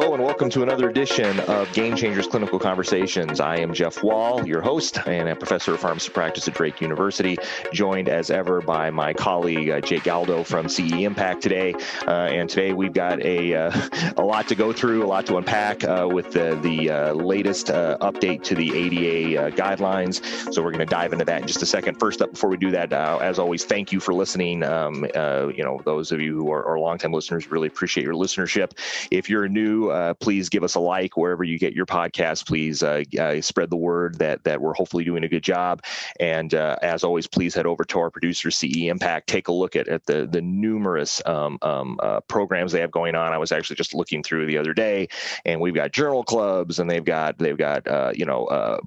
Hello and welcome to another edition of Game Changers Clinical Conversations. I am Jeff Wall, your host and a professor of pharmacy practice at Drake University, joined as ever by my colleague uh, Jake Galdo from CE Impact today. Uh, and today we've got a uh, a lot to go through, a lot to unpack uh, with the the uh, latest uh, update to the ADA guidelines. So we're going to dive into that in just a second. First up, before we do that, as always, thank you for listening. Um, you know, those of you who are, are longtime listeners, really appreciate your listenership. If you're new uh, please give us a like wherever you get your podcast. Please uh, uh, spread the word that that we're hopefully doing a good job. And uh, as always, please head over to our producer CE Impact. Take a look at, at the the numerous um, um, uh, programs they have going on. I was actually just looking through the other day, and we've got journal clubs, and they've got they've got uh, you know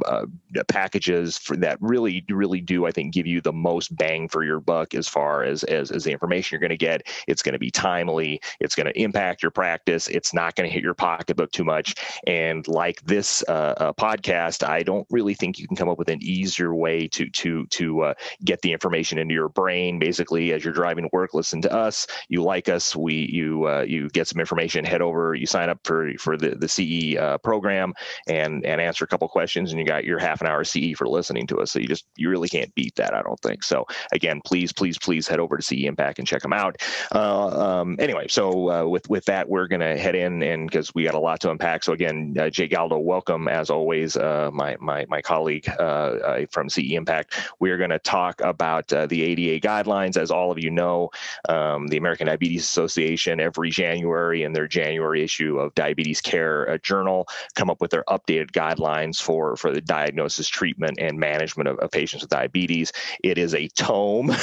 packages for that really really do I think give you the most bang for your buck as far as as, as the information you're going to get. It's going to be timely. It's going to impact your practice. It's not going to hit your pocketbook too much. And like this uh, uh, podcast, I don't really think you can come up with an easier way to to to uh, get the information into your brain. Basically, as you're driving to work, listen to us. You like us. We you uh, you get some information. Head over. You sign up for for the the CE uh, program and and answer a couple questions, and you got your half an hour CE for listening to us. So you just you really can't beat that. I don't think so. Again, please please please head over to CE Impact and check them out. Uh, um, anyway, so with with that, we're gonna head in and because we got a lot to unpack. So again, uh, Jake Galdo, welcome as always, uh, my my my colleague uh, uh from CE Impact. We are going to talk about uh, the ADA guidelines. As all of you know, um, the American Diabetes Association every January in their January issue of Diabetes Care Journal come up with their updated guidelines for for the diagnosis, treatment, and management of, of patients with diabetes. It is a tome.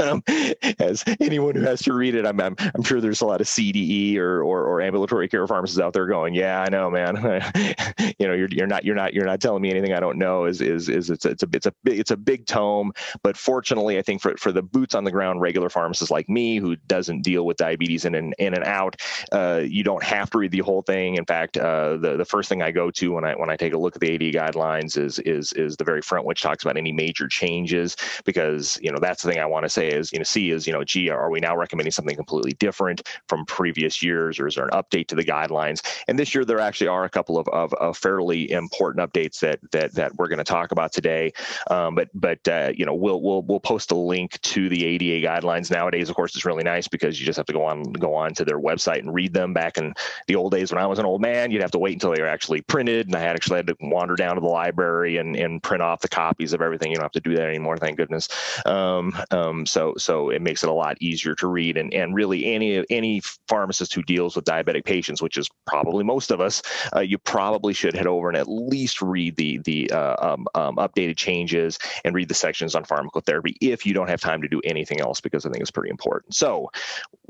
um, as anyone who has to read it, I'm, I'm, I'm sure there's a lot of CDE or, or, or ambulatory care pharmacists out there going, yeah, I know, man. you know, you're, you're not you're not you're not telling me anything I don't know. Is is is it's it's a it's a it's a big tome, but fortunately, I think for for the boots on the ground regular pharmacists like me who doesn't deal with diabetes in and in and out, uh, you don't have to read the whole thing. In fact, uh, the the first thing I go to when I when I take a look at the AD guidelines is is is the very front, which talks about any major changes, because you know that's the thing I want to say is, you know, C is, you know, gee, are we now recommending something completely different from previous years, or is there an update to the guidelines? And this year, there actually are a couple of, of, of fairly important updates that that that we're going to talk about today. Um, but but uh, you know, we'll we'll we'll post a link to the ADA guidelines nowadays. Of course, it's really nice because you just have to go on go on to their website and read them. Back in the old days when I was an old man, you'd have to wait until they were actually printed, and I had actually had to wander down to the library and and print off the copies of everything. You don't have to do that anymore, thank goodness. Um, um, so so so it makes it a lot easier to read. And and really any any pharmacist who deals with diabetic patients, which is probably most of us, uh, you probably should head over and at least read the the uh, um, um, updated changes and read the sections on pharmacotherapy if you don't have time to do anything else because I think it's pretty important. So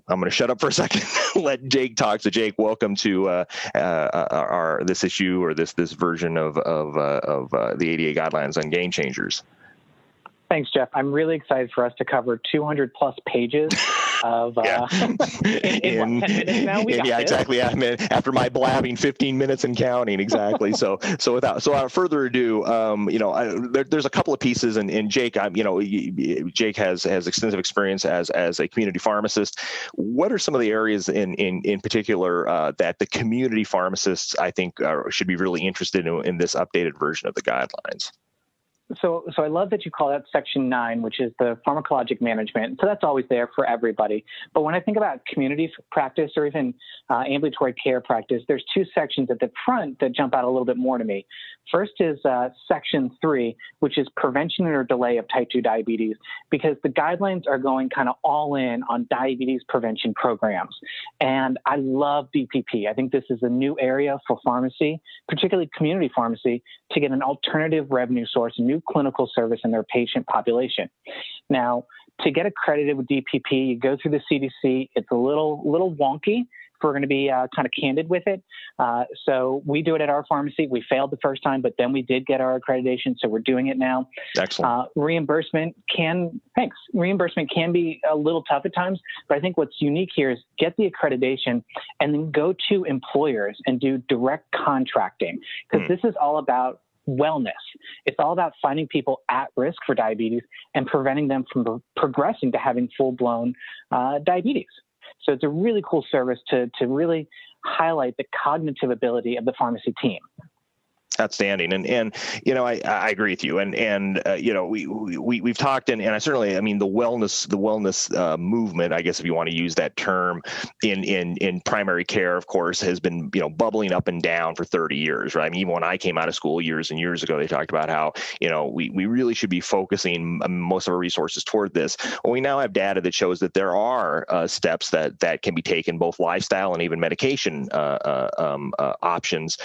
I'm going to shut up for a second. let Jake talk. So Jake, welcome to uh, uh, our this issue or this this version of of, uh, of uh, the ADA guidelines on game changers. Thanks, Jeff. I'm really excited for us to cover 200 plus pages of. Uh, in, in, now? yeah, exactly. I mean, after my blabbing 15 minutes and counting, exactly. so, so without so without further ado, um, you know, I, there, there's a couple of pieces, and, and Jake, I'm, you know, Jake has has extensive experience as as a community pharmacist. What are some of the areas in in in particular uh, that the community pharmacists I think are, should be really interested in in this updated version of the guidelines? So, so I love that you call that section nine, which is the pharmacologic management. So that's always there for everybody. But when I think about community practice or even uh, ambulatory care practice, there's two sections at the front that jump out a little bit more to me. First is uh, section three, which is prevention or delay of type 2 diabetes, because the guidelines are going kind of all in on diabetes prevention programs. And I love DPP. I think this is a new area for pharmacy, particularly community pharmacy, to get an alternative revenue source, a new clinical service in their patient population. Now, to get accredited with DPP, you go through the CDC. It's a little little wonky if we're going to be uh, kind of candid with it. Uh, so we do it at our pharmacy. We failed the first time, but then we did get our accreditation, so we're doing it now. Excellent. Uh, reimbursement can thanks. Reimbursement can be a little tough at times, but I think what's unique here is get the accreditation and then go to employers and do direct contracting because mm. this is all about wellness. It's all about finding people at risk for diabetes and preventing them from progressing to having full blown uh, diabetes. So it's a really cool service to, to really highlight the cognitive ability of the pharmacy team. Outstanding, and and you know I, I agree with you, and and uh, you know we we we've talked, and, and I certainly I mean the wellness the wellness uh, movement, I guess if you want to use that term in in in primary care, of course, has been you know bubbling up and down for 30 years, right? I mean even when I came out of school years and years ago, they talked about how you know we we really should be focusing most of our resources toward this. Well, we now have data that shows that there are uh, steps that that can be taken, both lifestyle and even medication uh, uh, um, uh, options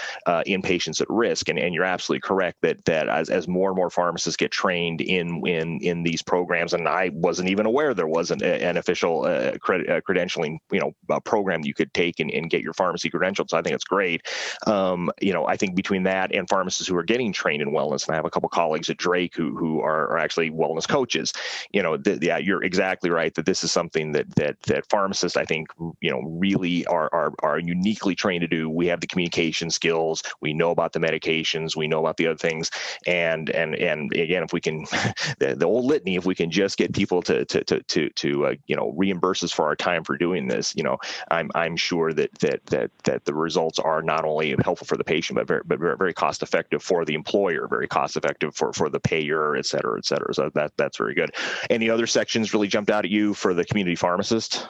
in patients at risk risk. And, and you're absolutely correct that that as, as more and more pharmacists get trained in in in these programs, and I wasn't even aware there wasn't an official uh, cred, uh, credentialing you know program you could take and, and get your pharmacy credentialed. So I think it's great. Um, you know, I think between that and pharmacists who are getting trained in wellness, and I have a couple colleagues at Drake who who are, are actually wellness coaches. You know, th- yeah, you're exactly right that this is something that that that pharmacists I think you know really are are are uniquely trained to do. We have the communication skills. We know about the medication medications, we know about the other things, and and and again, if we can, the, the old litany, if we can just get people to to to to, to uh, you know reimburse us for our time for doing this, you know, I'm I'm sure that that that that the results are not only helpful for the patient, but very but very cost effective for the employer, very cost effective for for the payer, et cetera, et cetera. So that that's very good. Any other sections really jumped out at you for the community pharmacist?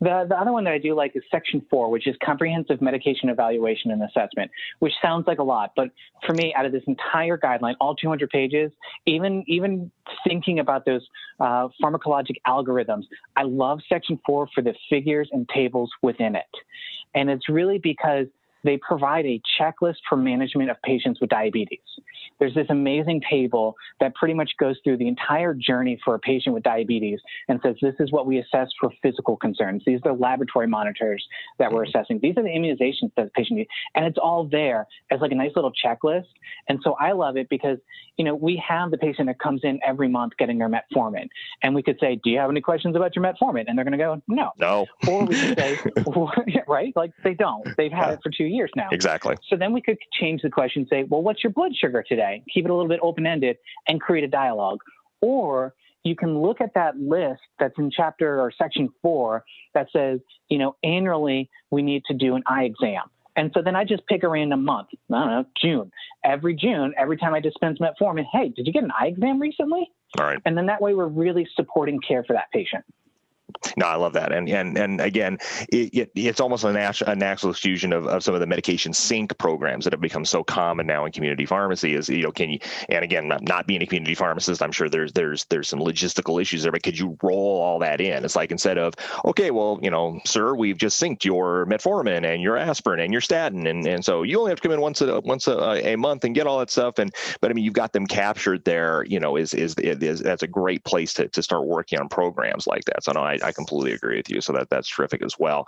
The, the other one that I do like is section four, which is comprehensive medication evaluation and assessment, which sounds like a lot, but for me, out of this entire guideline, all 200 pages, even even thinking about those uh, pharmacologic algorithms, I love section four for the figures and tables within it, and it's really because they provide a checklist for management of patients with diabetes. There's this amazing table that pretty much goes through the entire journey for a patient with diabetes and says this is what we assess for physical concerns. These are the laboratory monitors that we're mm-hmm. assessing. These are the immunizations that the patient needs. And it's all there as like a nice little checklist. And so I love it because, you know, we have the patient that comes in every month getting their metformin. And we could say, Do you have any questions about your metformin? And they're going to go, No. No. Or we could say, Right? Like they don't. They've had yeah. it for two years now. Exactly. So then we could change the question, and say, Well, what's your blood sugar today? Keep it a little bit open ended and create a dialogue. Or you can look at that list that's in chapter or section four that says, you know, annually we need to do an eye exam. And so then I just pick a random month. I don't know, June. Every June, every time I dispense metformin, hey, did you get an eye exam recently? All right. And then that way we're really supporting care for that patient. No, I love that, and and and again, it, it, it's almost a natural, a natural fusion of, of some of the medication sync programs that have become so common now in community pharmacy. Is you know, can you? And again, not, being a community pharmacist, I'm sure there's there's there's some logistical issues there, but could you roll all that in? It's like instead of okay, well, you know, sir, we've just synced your metformin and your aspirin and your statin, and and so you only have to come in once a once a, a month and get all that stuff. And but I mean, you've got them captured there. You know, is is is that's a great place to to start working on programs like that. So no, I I, completely agree with you. So that that's terrific as well.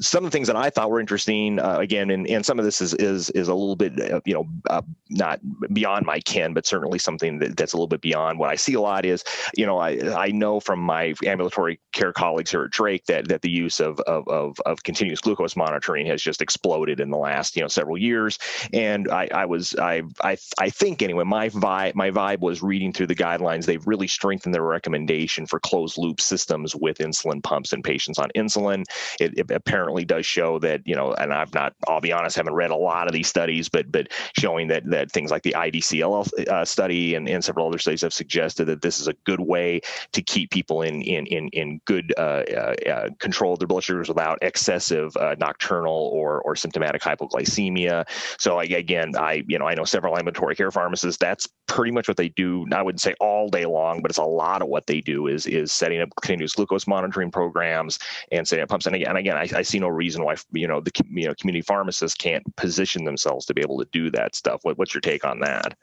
Some of the things that I thought were interesting, uh, again, and, and some of this is is is a little bit, uh, you know, uh, not beyond my ken, but certainly something that, that's a little bit beyond what I see a lot is, you know, I I know from my ambulatory care colleagues here at Drake that that the use of of of, of continuous glucose monitoring has just exploded in the last you know several years. And I I was I I I think anyway, my vibe my vibe was reading through the guidelines. They've really strengthened their recommendation for closed loop systems with insulin pumps in patients on insulin. It, it, apparently does show that, you know, and I've not, I'll be honest, haven't read a lot of these studies, but but showing that that things like the IDCL uh, study and, and several other studies have suggested that this is a good way to keep people in in in, in good uh, uh, uh control of their blood sugars without excessive uh, nocturnal or or symptomatic hypoglycemia. So I, again, I you know I know several ambulatory care pharmacists. That's pretty much what they do. I wouldn't say all day long, but it's a lot of what they do is is setting up continuous glucose monitoring programs and setting up pumps. And again, and again I, I, see no reason why you know the you know community pharmacists can't position themselves to be able to do that stuff. What, what's your take on that?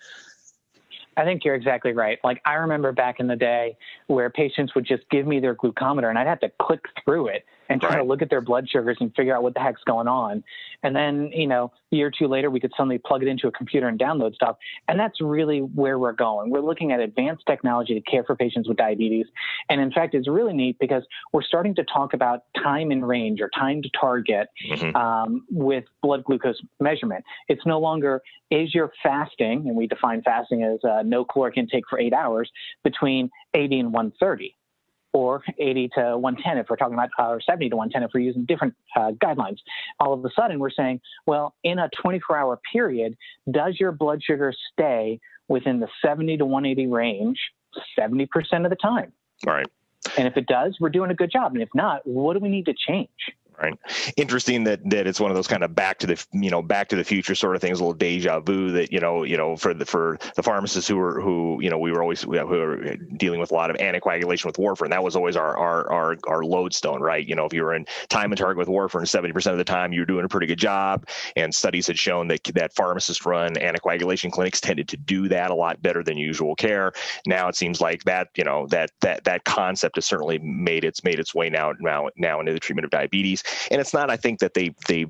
I think you're exactly right. Like I remember back in the day where patients would just give me their glucometer and I'd have to click through it and try right. to look at their blood sugars and figure out what the heck's going on. And then, you know, a year or two later, we could suddenly plug it into a computer and download stuff. And that's really where we're going. We're looking at advanced technology to care for patients with diabetes. And in fact, it's really neat because we're starting to talk about time in range or time to target mm-hmm. um, with blood glucose measurement. It's no longer is your fasting, and we define fasting as uh, no caloric intake for eight hours between 80 and 130 or 80 to 110 if we're talking about, or 70 to 110 if we're using different uh, guidelines. All of a sudden, we're saying, well, in a 24 hour period, does your blood sugar stay within the 70 to 180 range 70% of the time? All right. And if it does, we're doing a good job. And if not, what do we need to change? Right? Interesting that that it's one of those kind of back to the you know back to the future sort of things a little deja vu that you know you know for the for the pharmacists who were who you know we were always who were dealing with a lot of anticoagulation with warfarin. That was always our our our, our lodestone right? You know if you were in time and target with warfarin 70% of the time you were doing a pretty good job. And studies had shown that that pharmacists run anticoagulation clinics tended to do that a lot better than usual care. Now it seems like that you know that that that concept has certainly made its made its way now now now into the treatment of diabetes and it's not, I think, that they they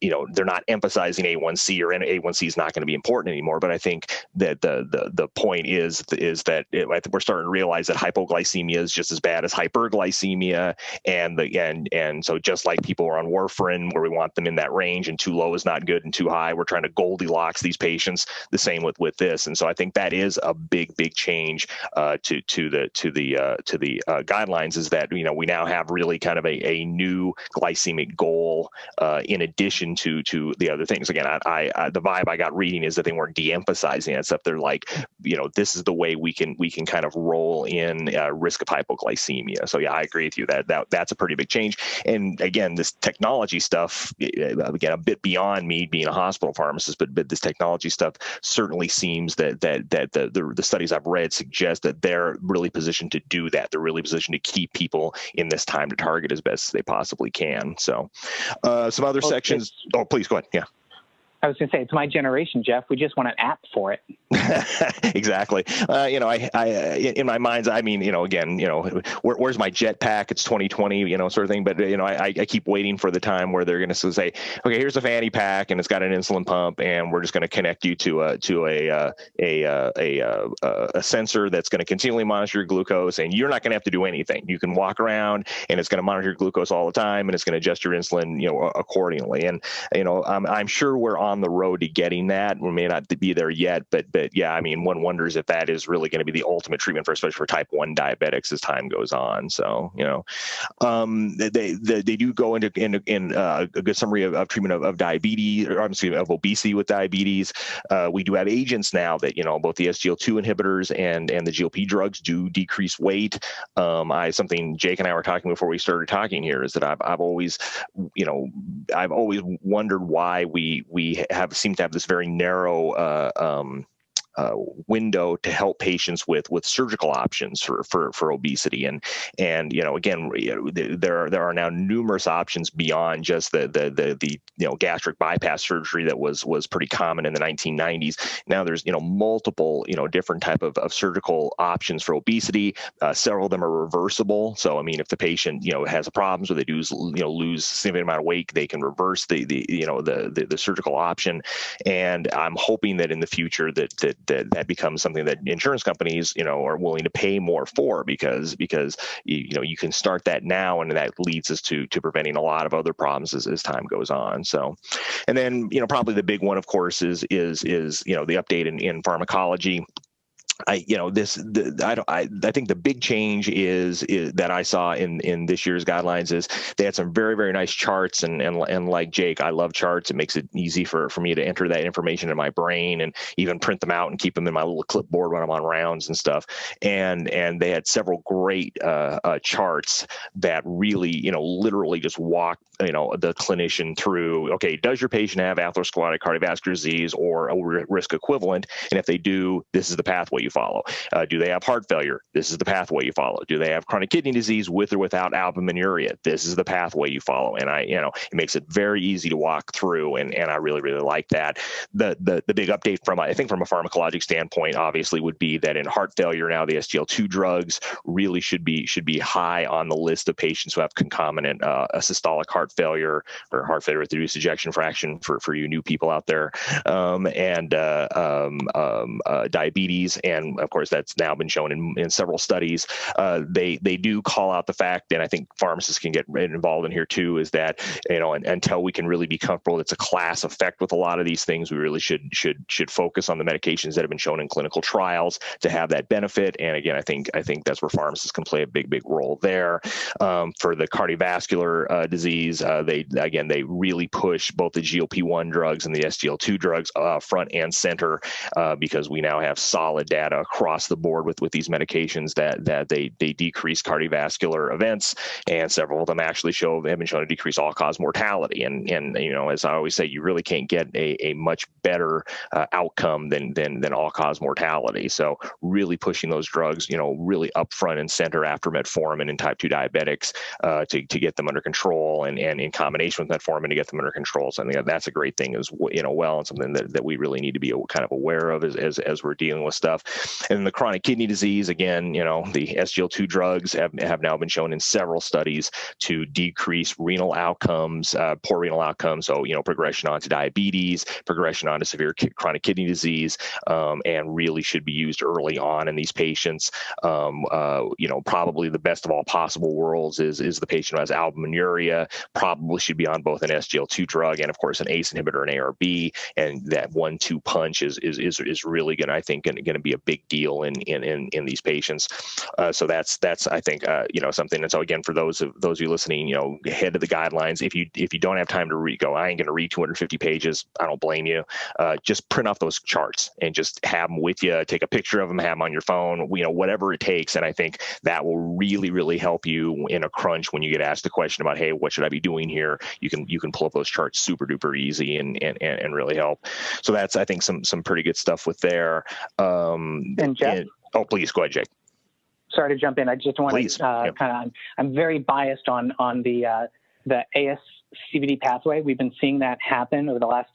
you know they're not emphasizing A1C or A1C is not going to be important anymore. But I think that the the the point is is that it, we're starting to realize that hypoglycemia is just as bad as hyperglycemia, and the and and so just like people are on warfarin where we want them in that range, and too low is not good and too high, we're trying to Goldilocks these patients. The same with with this, and so I think that is a big big change uh, to to the to the uh, to the uh, guidelines is that you know we now have really kind of a, a new glycemic goal uh, in addition addition to to the other things. Again, I, I the vibe I got reading is that they weren't de-emphasizing that stuff. They're like, you know, this is the way we can we can kind of roll in uh, risk of hypoglycemia. So yeah, I agree with you that that that's a pretty big change. And again, this technology stuff, again, a bit beyond me being a hospital pharmacist, but but this technology stuff certainly seems that that that the the, the studies I've read suggest that they're really positioned to do that. They're really positioned to keep people in this time to target as best as they possibly can. So, uh, some other sections Oh, please go ahead. Yeah. I was going to say it's my generation, Jeff. We just want an app for it. exactly. Uh, you know, I, I, uh, in my mind's, I mean, you know, again, you know, where, where's my jetpack? It's 2020, you know, sort of thing. But you know, I, I keep waiting for the time where they're going to say, okay, here's a fanny pack, and it's got an insulin pump, and we're just going to connect you to a to a uh, a uh, a, a, a sensor that's going to continually monitor your glucose, and you're not going to have to do anything. You can walk around, and it's going to monitor your glucose all the time, and it's going to adjust your insulin, you know, accordingly. And you know, I'm, I'm sure we're on on the road to getting that. We may not be there yet, but but yeah, I mean, one wonders if that is really going to be the ultimate treatment for, especially for type one diabetics as time goes on. So you know, um, they, they they do go into in, in uh, a good summary of, of treatment of, of diabetes or of obesity with diabetes. Uh, we do have agents now that you know both the SGLT2 inhibitors and and the GLP drugs do decrease weight. Um, I something Jake and I were talking before we started talking here is that I've I've always you know I've always wondered why we we have seem to have this very narrow uh, um, uh, window to help patients with with surgical options for for, for obesity. And and you know again there are there are now numerous options beyond just the the the, the you know gastric bypass surgery that was was pretty common in the 1990s now there's you know multiple you know different type of, of surgical options for obesity. Uh, several of them are reversible. So i mean if the patient you know has problems or they do you know lose significant amount of weight they can reverse the the you know the the, the surgical option. And i'm hoping that in the future that that that that becomes something that insurance companies you know are willing to pay more for because because you, know you can start that now and that leads us to to preventing a lot of other problems as, as time goes on. So and then you know probably the big one of course is is is you know the update in, in pharmacology I, you know, this, the, I don't, I, I think the big change is, is that I saw in, in this year's guidelines is they had some very, very nice charts and, and, and like Jake, I love charts. It makes it easy for, for me to enter that information in my brain and even print them out and keep them in my little clipboard when I'm on rounds and stuff. And, and they had several great uh, uh, charts that really, you know, literally just walk, you know, the clinician through, okay, does your patient have atherosclerotic cardiovascular disease or a risk equivalent? And if they do, this is the pathway you follow. Uh, do they have heart failure? This is the pathway you follow. Do they have chronic kidney disease with or without albuminuria? This is the pathway you follow. And I, you know, it makes it very easy to walk through, and, and I really, really like that. The, the the big update from I think from a pharmacologic standpoint, obviously, would be that in heart failure now the SGLT2 drugs really should be should be high on the list of patients who have concomitant uh, systolic heart failure or heart failure with reduced ejection fraction for for you new people out there, um, and uh, um, um, uh, diabetes, and of course that's now been shown in, in several studies. Uh, they they do call out the fact, and I think pharmacists can get involved in here too, is that you know and, until we can really be comfortable it's a class effect with a lot of these things, we really should should should focus on the medications that have been shown in clinical trials to have that benefit. And again, I think I think that's where pharmacists can play a big big role there. Um, for the cardiovascular uh, disease, uh, they again they really push both the GLP-1 drugs and the SGL2 drugs uh, front and center uh, because we now have solid data across the board with with these medications that that they they decrease cardiovascular events, and several of them actually show have been shown to decrease all cause mortality. And and you know, as I always say, you really can't get a, a much better uh, outcome than than than all cause mortality. So really pushing those drugs, you know, really up front and center after metformin in type two diabetics uh, to to get them under control, and and in combination with metformin to get them under control. So I think that's a great thing as you know well, and something that, that we really need to be kind of aware of as, as as we're dealing with stuff. And then the chronic kidney disease, again, you know, the SGL2 drugs have have now been shown in several studies to decrease renal outcomes, uh, poor renal outcomes. So you know, progression onto diabetes, progression onto severe ki- chronic kidney disease, um, and really should be used early on in these patients. Um, uh, you know, probably the best of all possible worlds is is the patient who has albuminuria, probably should be on both an SGL2 drug and of course an ACE inhibitor and ARB, and that one-two punch is is is, is really going to I think going to be a big deal in in in, in these patients. Uh, so that's that's I think uh, you know something. And so again, for those of those of you listening, you know, head to the guidelines. If you if you don't have time to read, go. I ain't going to read 250 pages. I don't blame you. Uh, just print off those charts and just have them with you. Take a picture of them, have them on your phone. You know, whatever it takes. And I think that will really really help you in a crunch when you get asked the question about, hey, what should I be doing here? You can you can pull up those charts super duper easy and and and, really help. So that's I think some some pretty good stuff with there. Um, and Jeff. And, oh, please go ahead, Jake sorry to jump in. I just want Please. to uh, yep. kind of. I'm very biased on on the uh, the ASCVD pathway. We've been seeing that happen over the last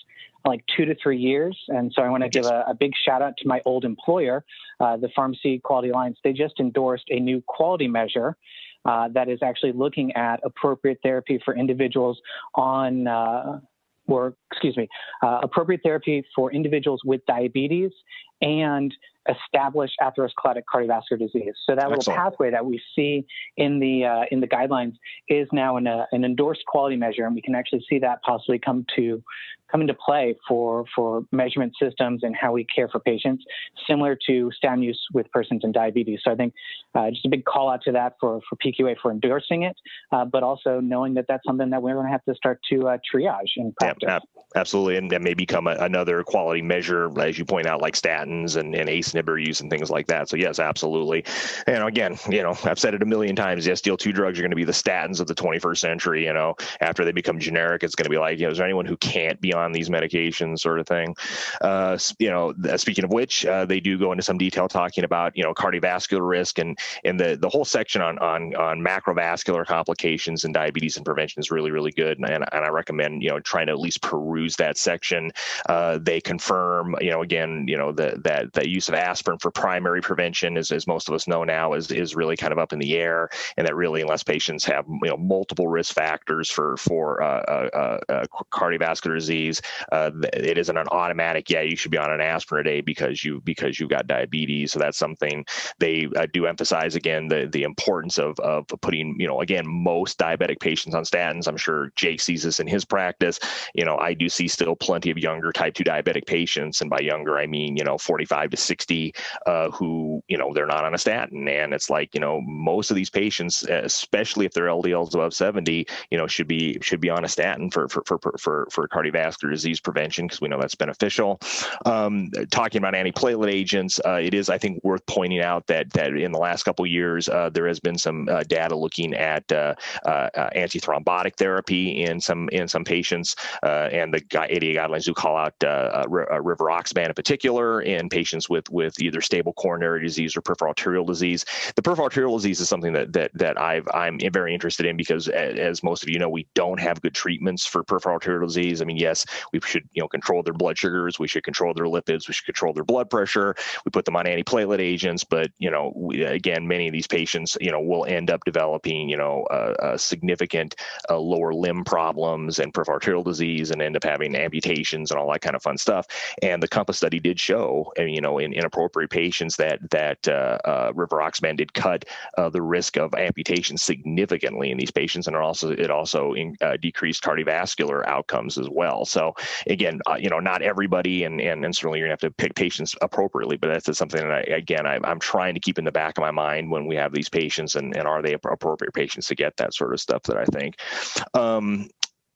like two to three years, and so I want to give a, a, big shout out to my old employer, uh, the Pharmacy Quality Alliance. They just endorsed a new quality measure. Uh, that is actually looking at appropriate therapy for individuals on uh, or excuse me, uh, appropriate therapy for individuals with diabetes and established atherosclerotic cardiovascular disease. So that Excellent. little pathway that we see in the uh, in the guidelines is now an, uh, an endorsed quality measure, and we can actually see that possibly come to come into play for for measurement systems and how we care for patients, similar to statin use with persons in diabetes. So I think uh, just a big call out to that for for PQA for endorsing it, uh, but also knowing that that's something that we're going to have to start to uh, triage in practice. Yeah, absolutely, and that may become a, another quality measure, as you point out, like statins and, and ACE inhibitor use and things like that. So yes, absolutely. And again, you know, I've said it a million times. The SGLT2 drugs are going to be the statins of the 21st century. You know, after they become generic, it's going to be like, you know, is there anyone who can't be on these medications, sort of thing? Uh, you know, speaking of which, uh, they do go into some detail talking about you know cardiovascular risk and and the the whole section on on on macrovascular complications and diabetes and prevention is really really good. And, and I recommend you know trying to at least peruse that section. Uh, they confirm, you know, again, you know, the, that the use of aspirin for primary prevention, as, as most of us know now, is is really kind of up in the air, and that really, unless patients have you know multiple risk factors for for uh, uh, uh cardiovascular disease, uh, it isn't an automatic. Yeah, you should be on an aspirin a day because you because you've got diabetes. So that's something they do emphasize again the the importance of of putting you know again most diabetic patients on statins. I'm sure Jake sees this in his practice. You know, I do see still plenty of younger type two diabetic patients, and by younger I mean you know 45 to 60 uh, who you know they're not on a statin and it's like you know most of these patients especially if their ldl is above 70 you know should be should be on a statin for for for for, for cardiovascular disease prevention because we know that's beneficial um, talking about antiplatelet agents uh, it is i think worth pointing out that that in the last couple years uh, there has been some uh, data looking at uh, uh, antithrombotic therapy in some in some patients and the ADA guidelines do call out rivaroxaban in particular in patients with with either stable coronary disease or peripheral arterial disease. The peripheral arterial disease is something that that that I've I'm very interested in because as most of you know, we don't have good treatments for peripheral arterial disease. I mean, yes, we should you know control their blood sugars, we should control their lipids, we should control their blood pressure. We put them on antiplatelet agents, but you know, we, again, many of these patients you know will end up developing you know a significant uh, lower limb problems and peripheral arterial disease and end up having amputations and all that kind of fun stuff. And the COMPASS study did show, you know, in inappropriate patients that that uh, uh, rivaroxaban did cut uh, the risk of amputation significantly in these patients, and also it also in, uh, decreased cardiovascular outcomes as well. So again, uh, you know, not everybody, and, and and certainly you're gonna have to pick patients appropriately, but that's something that I, again I, I'm trying to keep in the back of my mind when we have these patients, and, and are they appropriate patients to get that sort of stuff that I think. Um,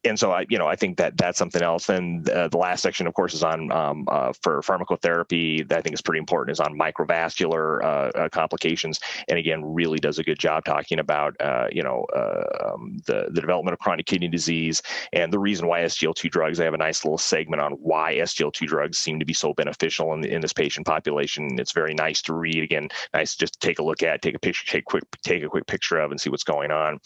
and so I, you know, I think that that's something else. And uh, the last section, of course, is on um, uh, for pharmacotherapy. That I think is pretty important. Is on microvascular uh, uh complications, and again, really does a good job talking about, uh, you know, uh, um, the the development of chronic kidney disease and the reason why SGLT drugs. I have a nice little segment on why SGLT drugs seem to be so beneficial in, in this patient population. It's very nice to read. Again, nice just take a look at, take a picture, take quick, take a quick picture of, and see what's going on.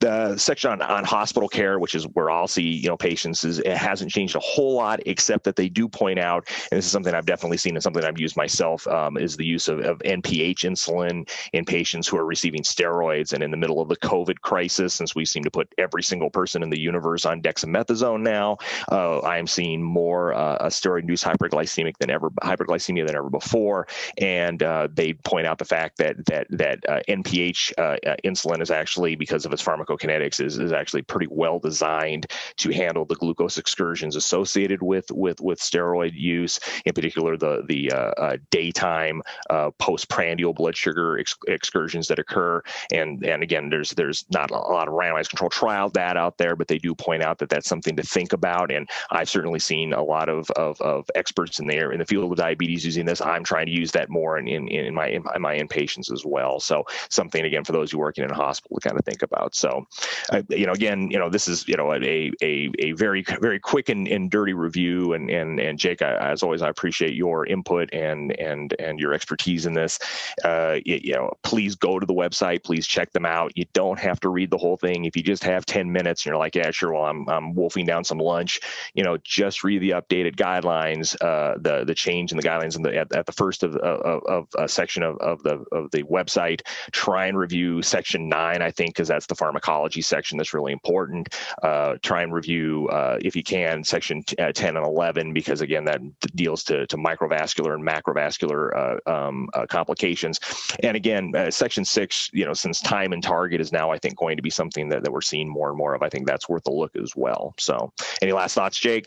The section on on hospital care, which is where policy, you know, patients is it hasn't changed a whole lot, except that they do point out, and this is something I've definitely seen and something I've used myself, um, is the use of, of NPH insulin in patients who are receiving steroids. And in the middle of the COVID crisis, since we seem to put every single person in the universe on dexamethasone now, uh, I am seeing more uh, steroid-induced hyperglycemic than ever, hyperglycemia than ever before. And uh, they point out the fact that that that uh, NPH uh, uh, insulin is actually because of its pharmacokinetics is, is actually pretty well designed to handle the glucose excursions associated with with with steroid use, in particular the the uh, uh, daytime uh, postprandial blood sugar ex- excursions that occur. And and again, there's there's not a lot of randomized control trial data out there, but they do point out that that's something to think about. And I've certainly seen a lot of of, of experts in there in the field of diabetes using this. I'm trying to use that more in in, in my in my inpatients as well. So something again for those who working in a hospital to kind of think about. So, uh, you know, again, you know, this is you know a a, a, very very quick and, and dirty review. And and and Jake, I, as always, I appreciate your input and and and your expertise in this. Uh, you, you, know, please go to the website. Please check them out. You don't have to read the whole thing. If you just have ten minutes and you're like, yeah, sure, well, I'm I'm wolfing down some lunch. You know, just read the updated guidelines, uh, the the change in the guidelines in the at, at the first of of, of a section of, of the of the website. Try and review section nine, I think, because that's the pharmacology section that's really important. Uh, try and review, uh, if you can, section t- uh, 10 and 11, because again, that deals to, to microvascular and macrovascular uh, um, uh, complications. And again, uh, section six, you know, since time and target is now, I think, going to be something that, that we're seeing more and more of, I think that's worth a look as well. So, any last thoughts, Jake?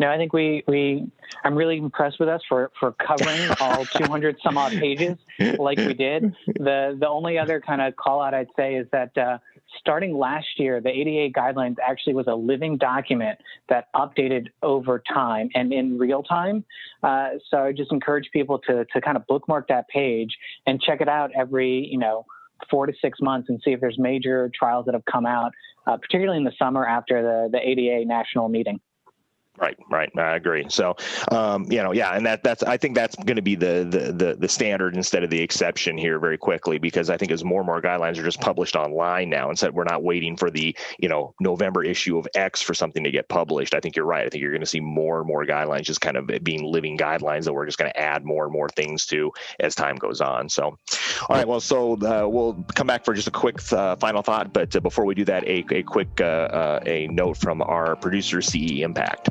No, I think we we I'm really impressed with us for for covering all 200 some odd pages like we did. The the only other kind of call out I'd say is that uh, starting last year, the ADA guidelines actually was a living document that updated over time and in real time. Uh, so I just encourage people to to kind of bookmark that page and check it out every you know four to six months and see if there's major trials that have come out, uh, particularly in the summer after the the ADA national meeting. Right, right. I agree. So, um, you know, yeah, and that that's I think that's going to be the, the the the standard instead of the exception here very quickly because I think as more and more guidelines are just published online now, instead we're not waiting for the you know November issue of X for something to get published. I think you're right. I think you're going to see more and more guidelines just kind of being living guidelines that we're just going to add more and more things to as time goes on. So, all right, well, so uh, we'll come back for just a quick uh, final thought, but uh, before we do that, a a quick uh, uh, a note from our producer, CE Impact.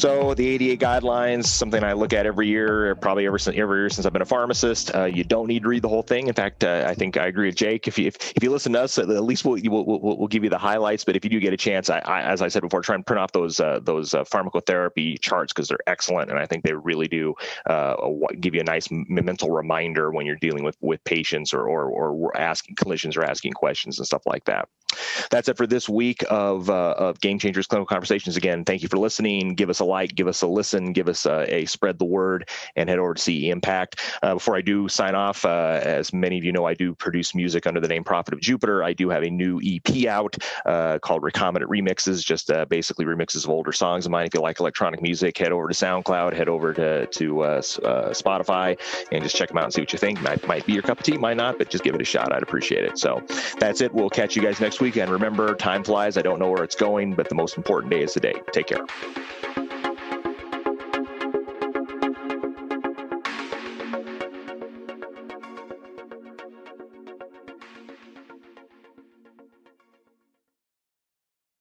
So the ADA guidelines, something I look at every year, probably ever since every year since I've been a pharmacist. Uh, you don't need to read the whole thing. In fact, uh, I think I agree with Jake. If you if, if you listen to us, at least we'll, we'll, we'll, we'll give you the highlights. But if you do get a chance, I, I as I said before, try and print off those uh, those uh, pharmacotherapy charts because they're excellent, and I think they really do uh, give you a nice mental reminder when you're dealing with with patients or or, or asking clinicians or asking questions and stuff like that. That's it for this week of, uh, of Game Changers Clinical Conversations. Again, thank you for listening. Give us a like, give us a listen, give us a, a spread the word, and head over to CE Impact. Uh, before I do sign off, uh, as many of you know, I do produce music under the name Prophet of Jupiter. I do have a new EP out uh, called Recombinant Remixes, just uh, basically remixes of older songs of mine. If you like electronic music, head over to SoundCloud, head over to, to uh, Spotify, and just check them out and see what you think. Might, might be your cup of tea, might not, but just give it a shot. I'd appreciate it. So that's it. We'll catch you guys next week. And remember, time flies. I don't know where it's going, but the most important day is today. Take care.